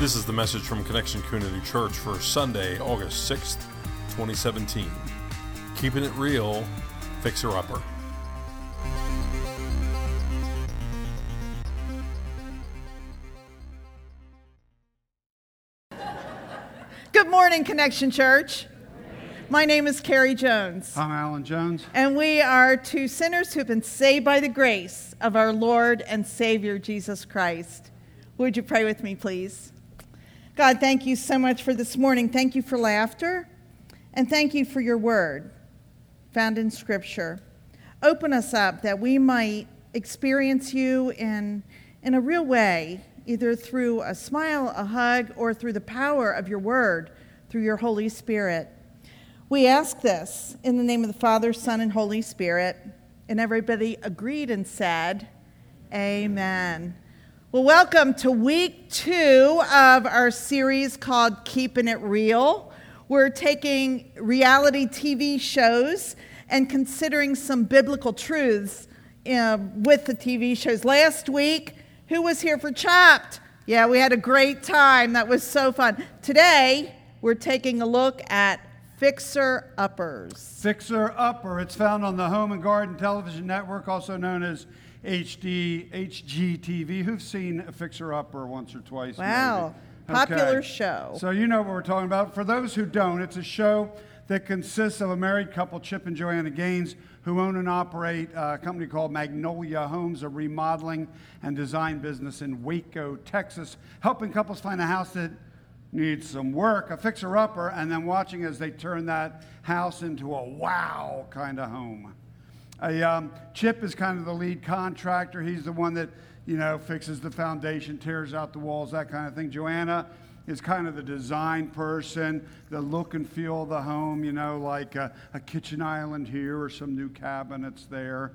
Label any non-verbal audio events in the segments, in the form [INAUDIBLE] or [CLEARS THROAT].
This is the message from Connection Community Church for Sunday, August 6th, 2017. Keeping it real, fixer upper. Good morning, Connection Church. My name is Carrie Jones, I'm Alan Jones. and we are two sinners who've been saved by the grace of our Lord and Savior Jesus Christ. Would you pray with me, please? God, thank you so much for this morning. Thank you for laughter, and thank you for your word found in Scripture. Open us up that we might experience you in, in a real way, either through a smile, a hug, or through the power of your word, through your Holy Spirit. We ask this in the name of the Father, Son, and Holy Spirit. And everybody agreed and said, Amen. Well, welcome to week two of our series called Keeping It Real. We're taking reality TV shows and considering some biblical truths uh, with the TV shows. Last week, who was here for Chopped? Yeah, we had a great time. That was so fun. Today, we're taking a look at Fixer Uppers. Fixer Upper. It's found on the Home and Garden Television Network, also known as HD HGTV. Who've seen a Fixer Upper once or twice? Wow. maybe? Popular show. So you know what we're talking about. For those who don't, it's a show that consists of a married couple, Chip and Joanna Gaines, who own and operate a company called Magnolia Homes, a remodeling and design business in Waco, Texas, helping couples find a house that needs some work, a fixer upper, and then watching as they turn that house into a wow kind of home. A, um, Chip is kind of the lead contractor. He's the one that, you know, fixes the foundation, tears out the walls, that kind of thing. Joanna is kind of the design person, the look and feel of the home, you know, like a, a kitchen island here or some new cabinets there.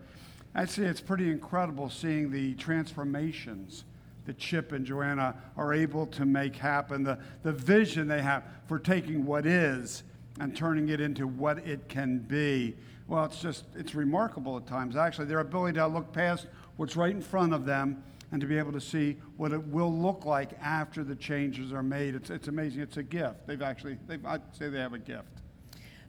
I'd say it's pretty incredible seeing the transformations that Chip and Joanna are able to make happen, the, the vision they have for taking what is and turning it into what it can be. Well, it's just, it's remarkable at times, actually, their ability to look past what's right in front of them and to be able to see what it will look like after the changes are made. It's, it's amazing. It's a gift. They've actually, they've, I'd say they have a gift.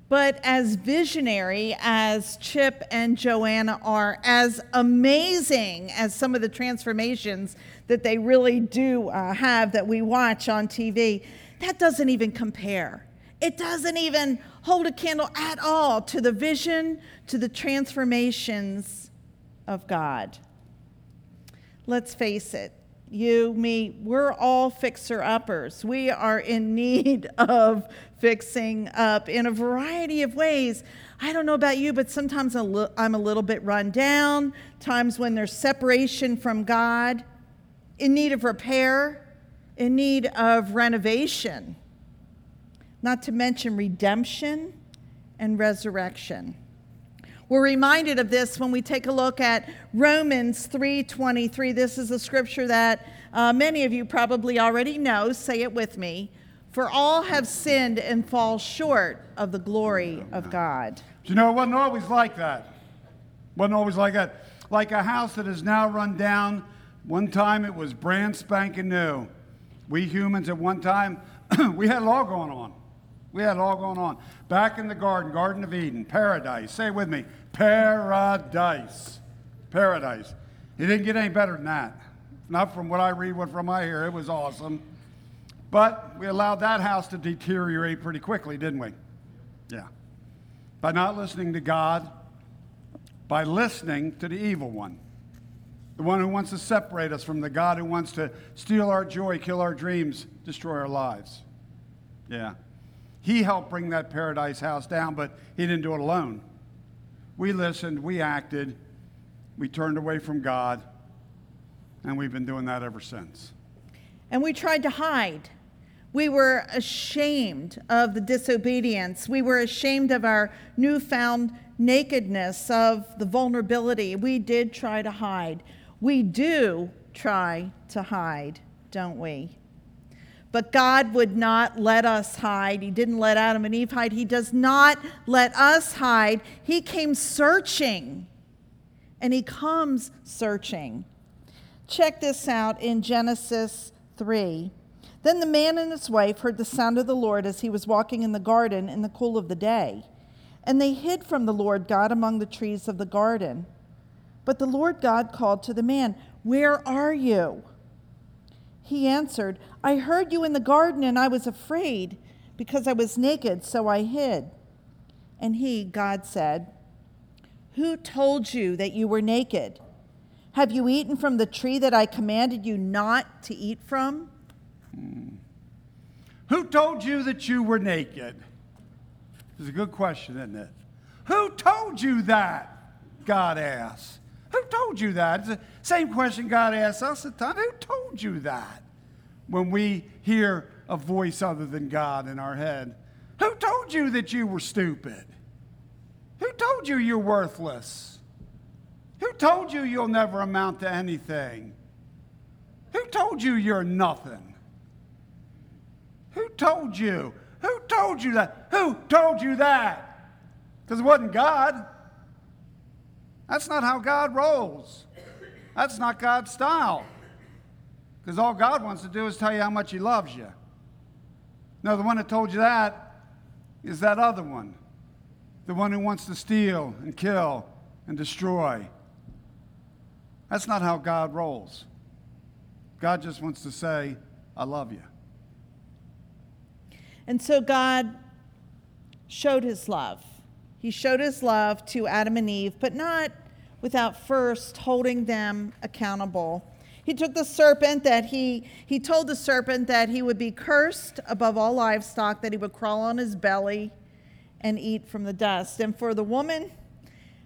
But as visionary as Chip and Joanna are, as amazing as some of the transformations that they really do uh, have that we watch on TV, that doesn't even compare. It doesn't even hold a candle at all to the vision, to the transformations of God. Let's face it, you, me, we're all fixer uppers. We are in need [LAUGHS] of fixing up in a variety of ways. I don't know about you, but sometimes I'm a little bit run down, times when there's separation from God, in need of repair, in need of renovation, not to mention redemption and resurrection. We're reminded of this when we take a look at Romans 3:23. This is a scripture that uh, many of you probably already know. Say it with me. For all have sinned and fall short of the glory of God. You know, it wasn't always like that. Wasn't always like that. Like a house that is now run down. One time it was brand spanking new. We humans at one time, [CLEARS THROAT] we had it all going on. We had it all going on. Back in the garden, Garden of Eden, paradise. Say it with me paradise. Paradise. It didn't get any better than that. Not from what I read, what from I hear. It was awesome. But we allowed that house to deteriorate pretty quickly, didn't we? Yeah. By not listening to God, by listening to the evil one, the one who wants to separate us from the God who wants to steal our joy, kill our dreams, destroy our lives. Yeah. He helped bring that paradise house down, but he didn't do it alone. We listened, we acted, we turned away from God, and we've been doing that ever since. And we tried to hide. We were ashamed of the disobedience. We were ashamed of our newfound nakedness, of the vulnerability. We did try to hide. We do try to hide, don't we? But God would not let us hide. He didn't let Adam and Eve hide. He does not let us hide. He came searching, and He comes searching. Check this out in Genesis 3. Then the man and his wife heard the sound of the Lord as he was walking in the garden in the cool of the day. And they hid from the Lord God among the trees of the garden. But the Lord God called to the man, Where are you? He answered, I heard you in the garden, and I was afraid because I was naked, so I hid. And he, God, said, Who told you that you were naked? Have you eaten from the tree that I commanded you not to eat from? Hmm. Who told you that you were naked? It's a good question, isn't it? Who told you that? God asks. Told you that? It's the same question God asks us at times. Who told you that? When we hear a voice other than God in our head. Who told you that you were stupid? Who told you you're worthless? Who told you you'll never amount to anything? Who told you you're nothing? Who told you? Who told you that? Who told you that? Because it wasn't God. That's not how God rolls. That's not God's style. Because all God wants to do is tell you how much He loves you. No, the one that told you that is that other one. The one who wants to steal and kill and destroy. That's not how God rolls. God just wants to say, I love you. And so God showed his love. He showed his love to Adam and Eve, but not without first holding them accountable. He took the serpent that he he told the serpent that he would be cursed above all livestock, that he would crawl on his belly and eat from the dust. And for the woman,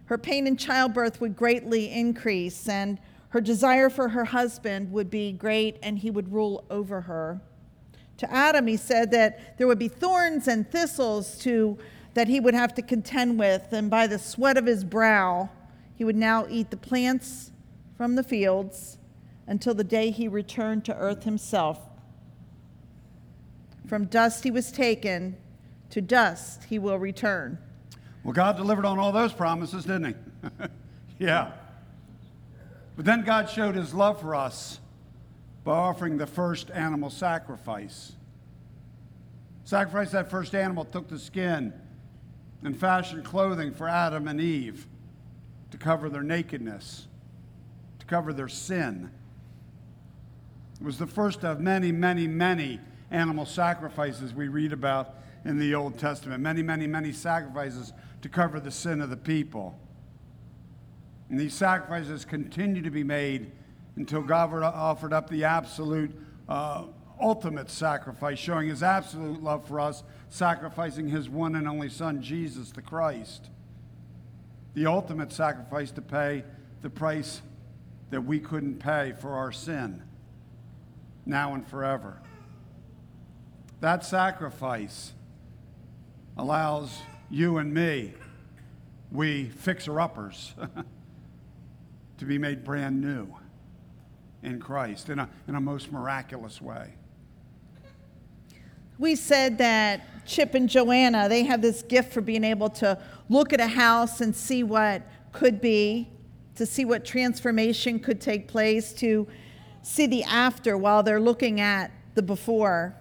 her pain in childbirth would greatly increase, and her desire for her husband would be great, and he would rule over her. To Adam, he said that there would be thorns and thistles to, that he would have to contend with, and by the sweat of his brow, he would now eat the plants from the fields until the day he returned to earth himself. From dust he was taken, to dust he will return. Well, God delivered on all those promises, didn't He? [LAUGHS] yeah. But then God showed His love for us by offering the first animal sacrifice. Sacrifice that first animal, took the skin and fashioned clothing for Adam and Eve to cover their nakedness, to cover their sin. It was the first of many, many, many animal sacrifices we read about in the Old Testament. Many, many, many sacrifices to cover the sin of the people. And these sacrifices continue to be made until God offered up the absolute, uh, ultimate sacrifice, showing his absolute love for us, sacrificing his one and only Son, Jesus the Christ. The ultimate sacrifice to pay the price that we couldn't pay for our sin, now and forever. That sacrifice allows you and me, we fixer uppers, [LAUGHS] to be made brand new in Christ in a, in a most miraculous way. We said that Chip and Joanna, they have this gift for being able to look at a house and see what could be, to see what transformation could take place, to see the after while they're looking at the before.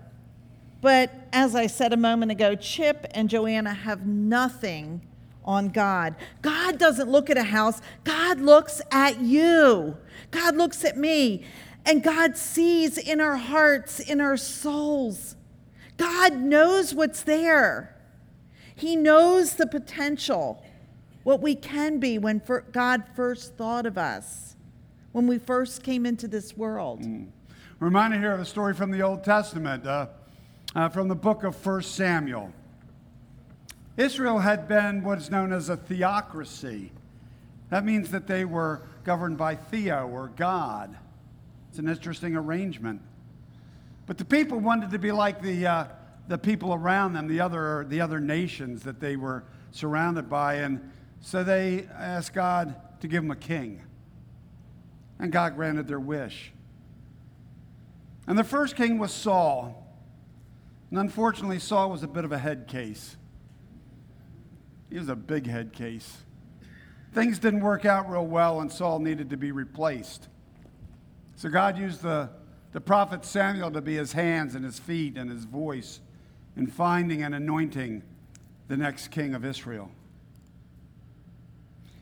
But as I said a moment ago, Chip and Joanna have nothing on God. God doesn't look at a house, God looks at you. God looks at me. And God sees in our hearts, in our souls. God knows what's there. He knows the potential, what we can be when God first thought of us, when we first came into this world. Mm. Reminded here of a story from the Old Testament, uh, uh, from the book of 1 Samuel. Israel had been what is known as a theocracy. That means that they were governed by Theo or God. It's an interesting arrangement. But the people wanted to be like the, uh, the people around them, the other, the other nations that they were surrounded by. And so they asked God to give them a king. And God granted their wish. And the first king was Saul. And unfortunately, Saul was a bit of a head case. He was a big head case. Things didn't work out real well, and Saul needed to be replaced. So God used the, the prophet Samuel to be his hands and his feet and his voice in finding and anointing the next king of Israel.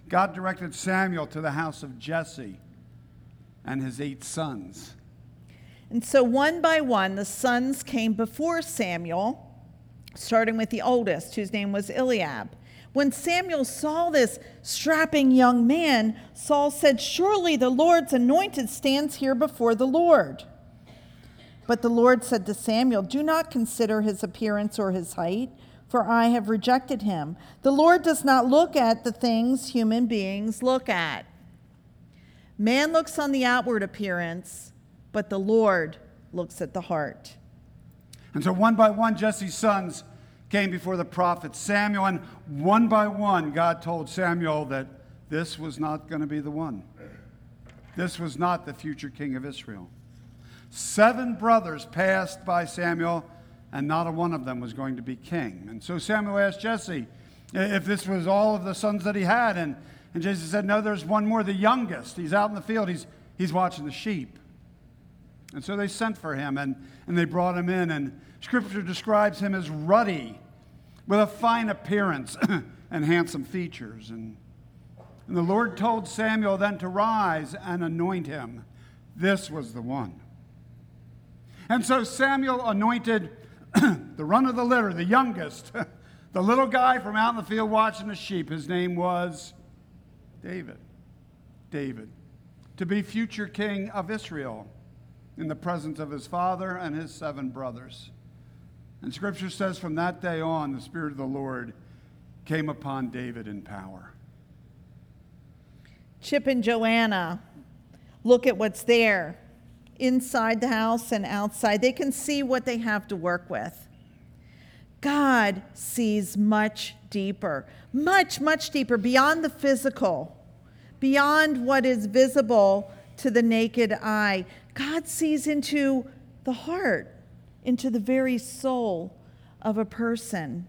God directed Samuel to the house of Jesse and his eight sons. And so, one by one, the sons came before Samuel, starting with the oldest, whose name was Eliab. When Samuel saw this strapping young man, Saul said, Surely the Lord's anointed stands here before the Lord. But the Lord said to Samuel, Do not consider his appearance or his height, for I have rejected him. The Lord does not look at the things human beings look at. Man looks on the outward appearance, but the Lord looks at the heart. And so, one by one, Jesse's sons came before the prophet Samuel, and one by one, God told Samuel that this was not going to be the one. This was not the future king of Israel. Seven brothers passed by Samuel, and not a one of them was going to be king. And so Samuel asked Jesse if this was all of the sons that he had. And, and Jesse said, No, there's one more, the youngest. He's out in the field, he's, he's watching the sheep. And so they sent for him and, and they brought him in. And scripture describes him as ruddy, with a fine appearance [CLEARS THROAT] and handsome features. And, and the Lord told Samuel then to rise and anoint him. This was the one. And so Samuel anointed [CLEARS THROAT] the run of the litter, the youngest, [LAUGHS] the little guy from out in the field watching the sheep. His name was David. David. To be future king of Israel in the presence of his father and his seven brothers. And scripture says from that day on, the Spirit of the Lord came upon David in power. Chip and Joanna, look at what's there inside the house and outside. They can see what they have to work with. God sees much deeper, much, much deeper, beyond the physical, beyond what is visible to the naked eye. God sees into the heart, into the very soul of a person.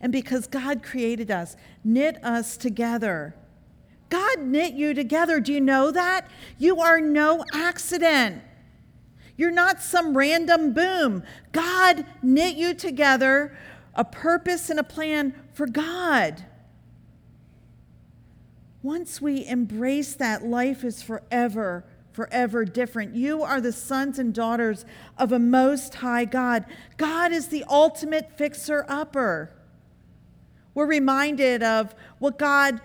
And because God created us, knit us together God knit you together. Do you know that? You are no accident. You're not some random boom. God knit you together, a purpose and a plan for God. Once we embrace that, life is forever, forever different. You are the sons and daughters of a most high God. God is the ultimate fixer upper. We're reminded of what God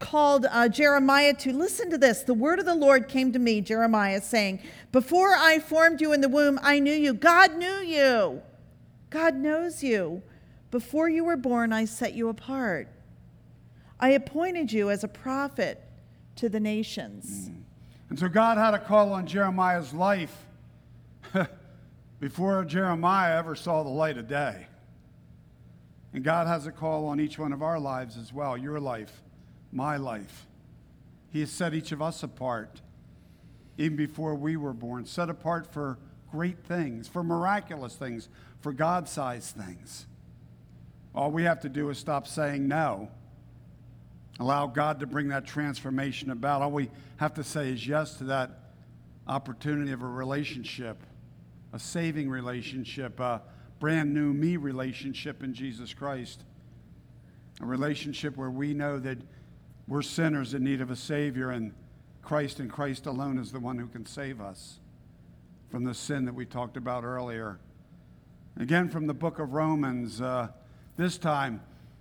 called uh, Jeremiah to listen to this. The word of the Lord came to me, Jeremiah, saying, Before I formed you in the womb, I knew you. God knew you. God knows you. Before you were born, I set you apart. I appointed you as a prophet to the nations. Mm. And so God had a call on Jeremiah's life [LAUGHS] before Jeremiah ever saw the light of day. And God has a call on each one of our lives as well, your life my life. He has set each of us apart, even before we were born, set apart for great things, for miraculous things, for God sized things. All we have to do is stop saying no. Allow God to bring that transformation about. All we have to say is yes to that opportunity of a relationship, a saving relationship, a brand new me relationship in Jesus Christ. A relationship where we know that we're sinners in need of a Savior, and Christ and Christ alone is the one who can save us from the sin that we talked about earlier. Again, from the book of Romans, uh, this time,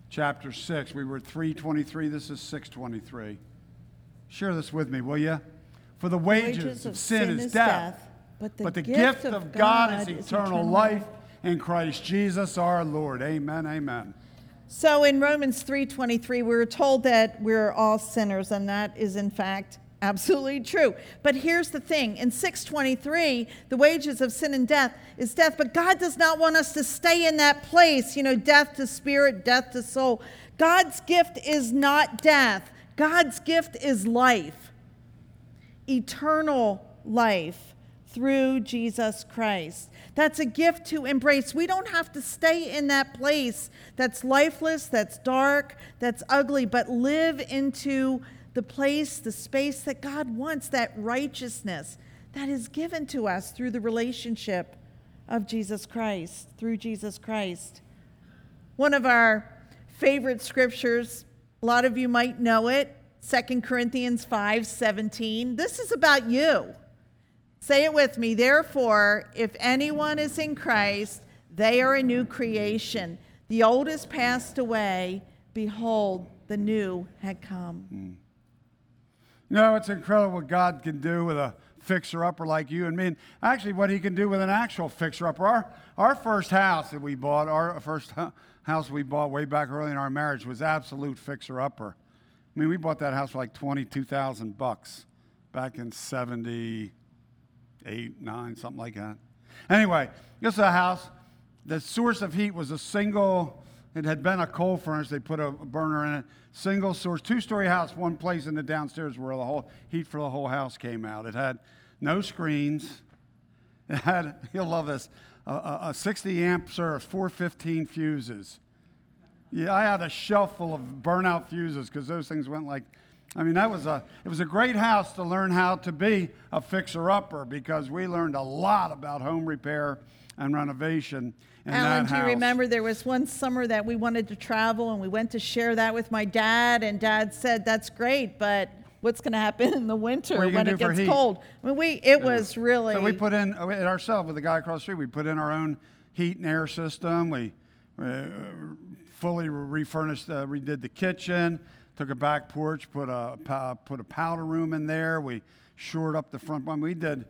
chapter 6. We were at 323, this is 623. Share this with me, will you? For the wages, wages of, sin, sin is, is death, death, but the, but the gift, gift, of God, God is, eternal, eternal life in Christ Jesus our Lord. Amen, amen. So in Romans 3:23 we're told that we're all sinners and that is in fact absolutely true. But here's the thing, in 623 the wages of sin and death is death, but God does not want us to stay in that place, you know, death to spirit, death to soul. God's gift is not death. God's gift is life. Eternal life through Jesus Christ. That's a gift to embrace. We don't have to stay in that place that's lifeless, that's dark, that's ugly, but live into the place, the space that God wants, that righteousness, that is given to us through the relationship of Jesus Christ, through Jesus Christ. One of our favorite scriptures, a lot of you might know it, 2 Corinthians 5 17. This is about you. Say it with me. Therefore, if anyone is in Christ, they are a new creation. The old has passed away. Behold, the new had come. Mm. You know, it's incredible what God can do with a fixer upper like you and me. And actually, what He can do with an actual fixer upper. Our, our first house that we bought, our first house we bought way back early in our marriage was absolute fixer upper. I mean, we bought that house for like 22,000 bucks back in 78, 9, something like that. Anyway, this is a house. The source of heat was a single, it had been a coal furnace. They put a burner in it. Single source, two story house, one place in the downstairs where the whole heat for the whole house came out. It had no screens. [LAUGHS] It had, you'll love this, a, a 60 amp service, 415 fuses. Yeah, I had a shelf full of burnout fuses because those things went like, I mean, that was a, it was a great house to learn how to be a fixer-upper because we learned a lot about home repair and renovation in Alan, do you remember there was one summer that we wanted to travel and we went to share that with my dad and dad said, that's great, but what's going to happen in the winter when it gets cold. I mean, we it yeah. was really. So we put in it ourselves with the guy across the street. We put in our own heat and air system. We uh, fully refurnished, uh, redid the kitchen, took a back porch, put a put a powder room in there. We shored up the front one. We did.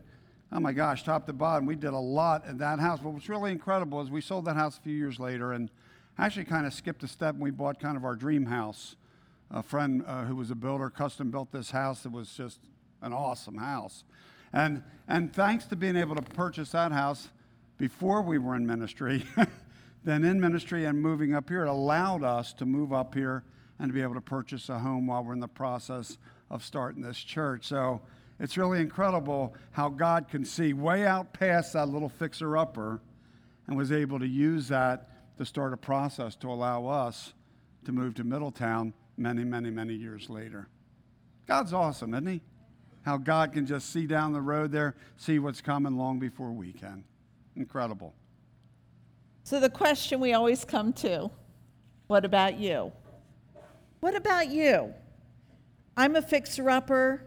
Oh my gosh, top to bottom, we did a lot in that house. But what's really incredible is we sold that house a few years later and actually kind of skipped a step and we bought kind of our dream house a friend uh, who was a builder custom built this house that was just an awesome house. And, and thanks to being able to purchase that house before we were in ministry, [LAUGHS] then in ministry and moving up here, it allowed us to move up here and to be able to purchase a home while we're in the process of starting this church. So it's really incredible how God can see way out past that little fixer upper and was able to use that to start a process to allow us to move to Middletown many, many, many years later. God's awesome, isn't He? How God can just see down the road there, see what's coming long before we can. Incredible. So, the question we always come to what about you? What about you? I'm a fixer upper.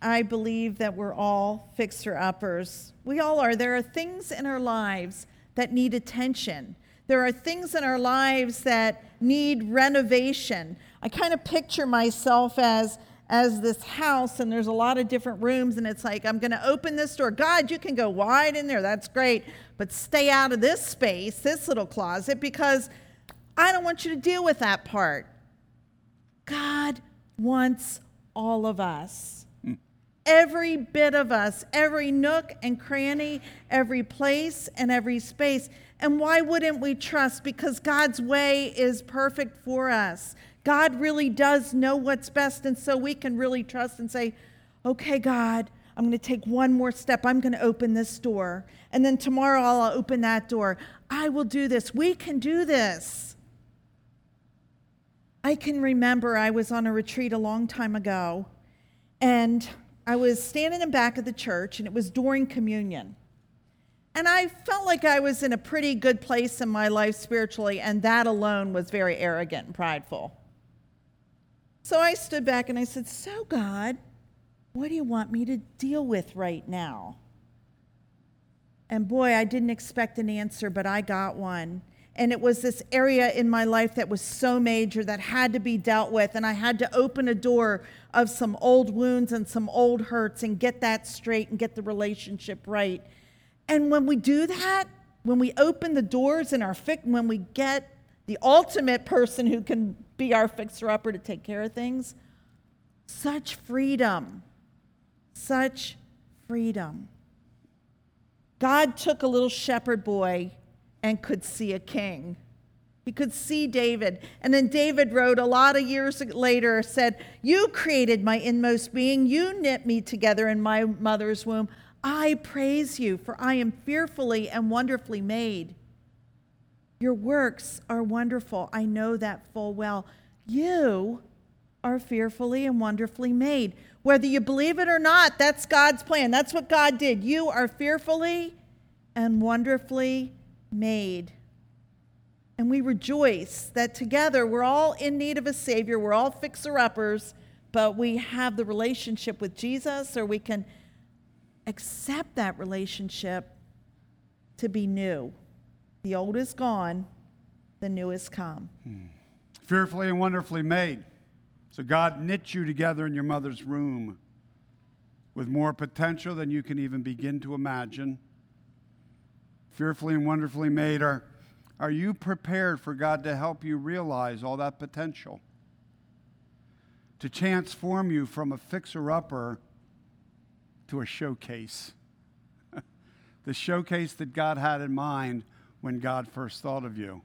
I believe that we're all fixer uppers. We all are. There are things in our lives that need attention. There are things in our lives that need renovation. I kind of picture myself as as this house and there's a lot of different rooms and it's like I'm going to open this door. God, you can go wide in there. That's great. But stay out of this space, this little closet because I don't want you to deal with that part. Wants all of us. Mm. Every bit of us, every nook and cranny, every place and every space. And why wouldn't we trust? Because God's way is perfect for us. God really does know what's best. And so we can really trust and say, okay, God, I'm going to take one more step. I'm going to open this door. And then tomorrow I'll open that door. I will do this. We can do this. I can remember I was on a retreat a long time ago, and I was standing in back of the church, and it was during communion. And I felt like I was in a pretty good place in my life spiritually, and that alone was very arrogant and prideful. So I stood back and I said, So, God, what do you want me to deal with right now? And boy, I didn't expect an answer, but I got one. And it was this area in my life that was so major that had to be dealt with. And I had to open a door of some old wounds and some old hurts and get that straight and get the relationship right. And when we do that, when we open the doors in our fix, when we get the ultimate person who can be our fixer upper to take care of things, such freedom, such freedom. God took a little shepherd boy and could see a king. He could see David. And then David wrote a lot of years later, said, You created my inmost being. You knit me together in my mother's womb. I praise you, for I am fearfully and wonderfully made. Your works are wonderful. I know that full well. You are fearfully and wonderfully made. Whether you believe it or not, that's God's plan. That's what God did. You are fearfully and wonderfully made. And we rejoice that together we're all in need of a Savior. We're all fixer uppers, but we have the relationship with Jesus, or we can accept that relationship to be new. The old is gone, the new has come. Hmm. Fearfully and wonderfully made. So God knit you together in your mother's womb with more potential than you can even begin to imagine. Fearfully and wonderfully made. Are, are you prepared for God to help you realize all that potential? To transform you from a fixer upper to a showcase. [LAUGHS] the showcase that God had in mind when God first thought of you.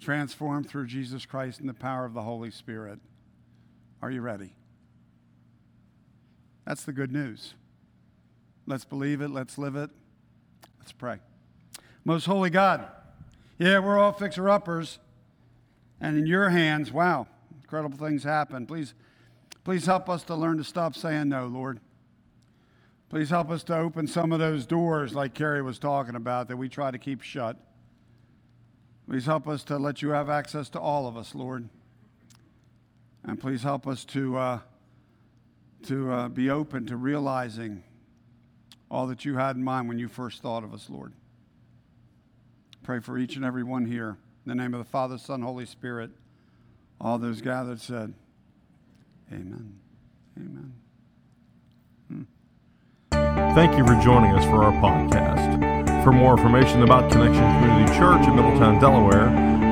Transformed through Jesus Christ and the power of the Holy Spirit. Are you ready? That's the good news. Let's believe it. Let's live it. Let's pray. Most holy God, yeah, we're all fixer uppers. And in your hands, wow, incredible things happen. Please, please help us to learn to stop saying no, Lord. Please help us to open some of those doors, like Carrie was talking about, that we try to keep shut. Please help us to let you have access to all of us, Lord. And please help us to, uh, to uh, be open to realizing all that you had in mind when you first thought of us, Lord. Pray for each and every one here. In the name of the Father, Son, Holy Spirit. All those gathered said, Amen. Amen. Hmm. Thank you for joining us for our podcast. For more information about Connection Community Church in Middletown, Delaware,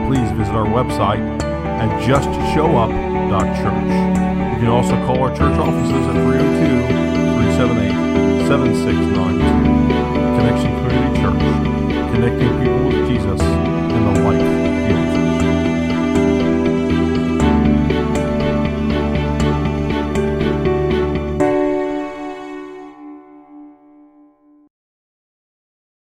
please visit our website at justshowup.church. You can also call our church offices at 302 378 7692. Connection Community Church, connecting people with Jesus and the life.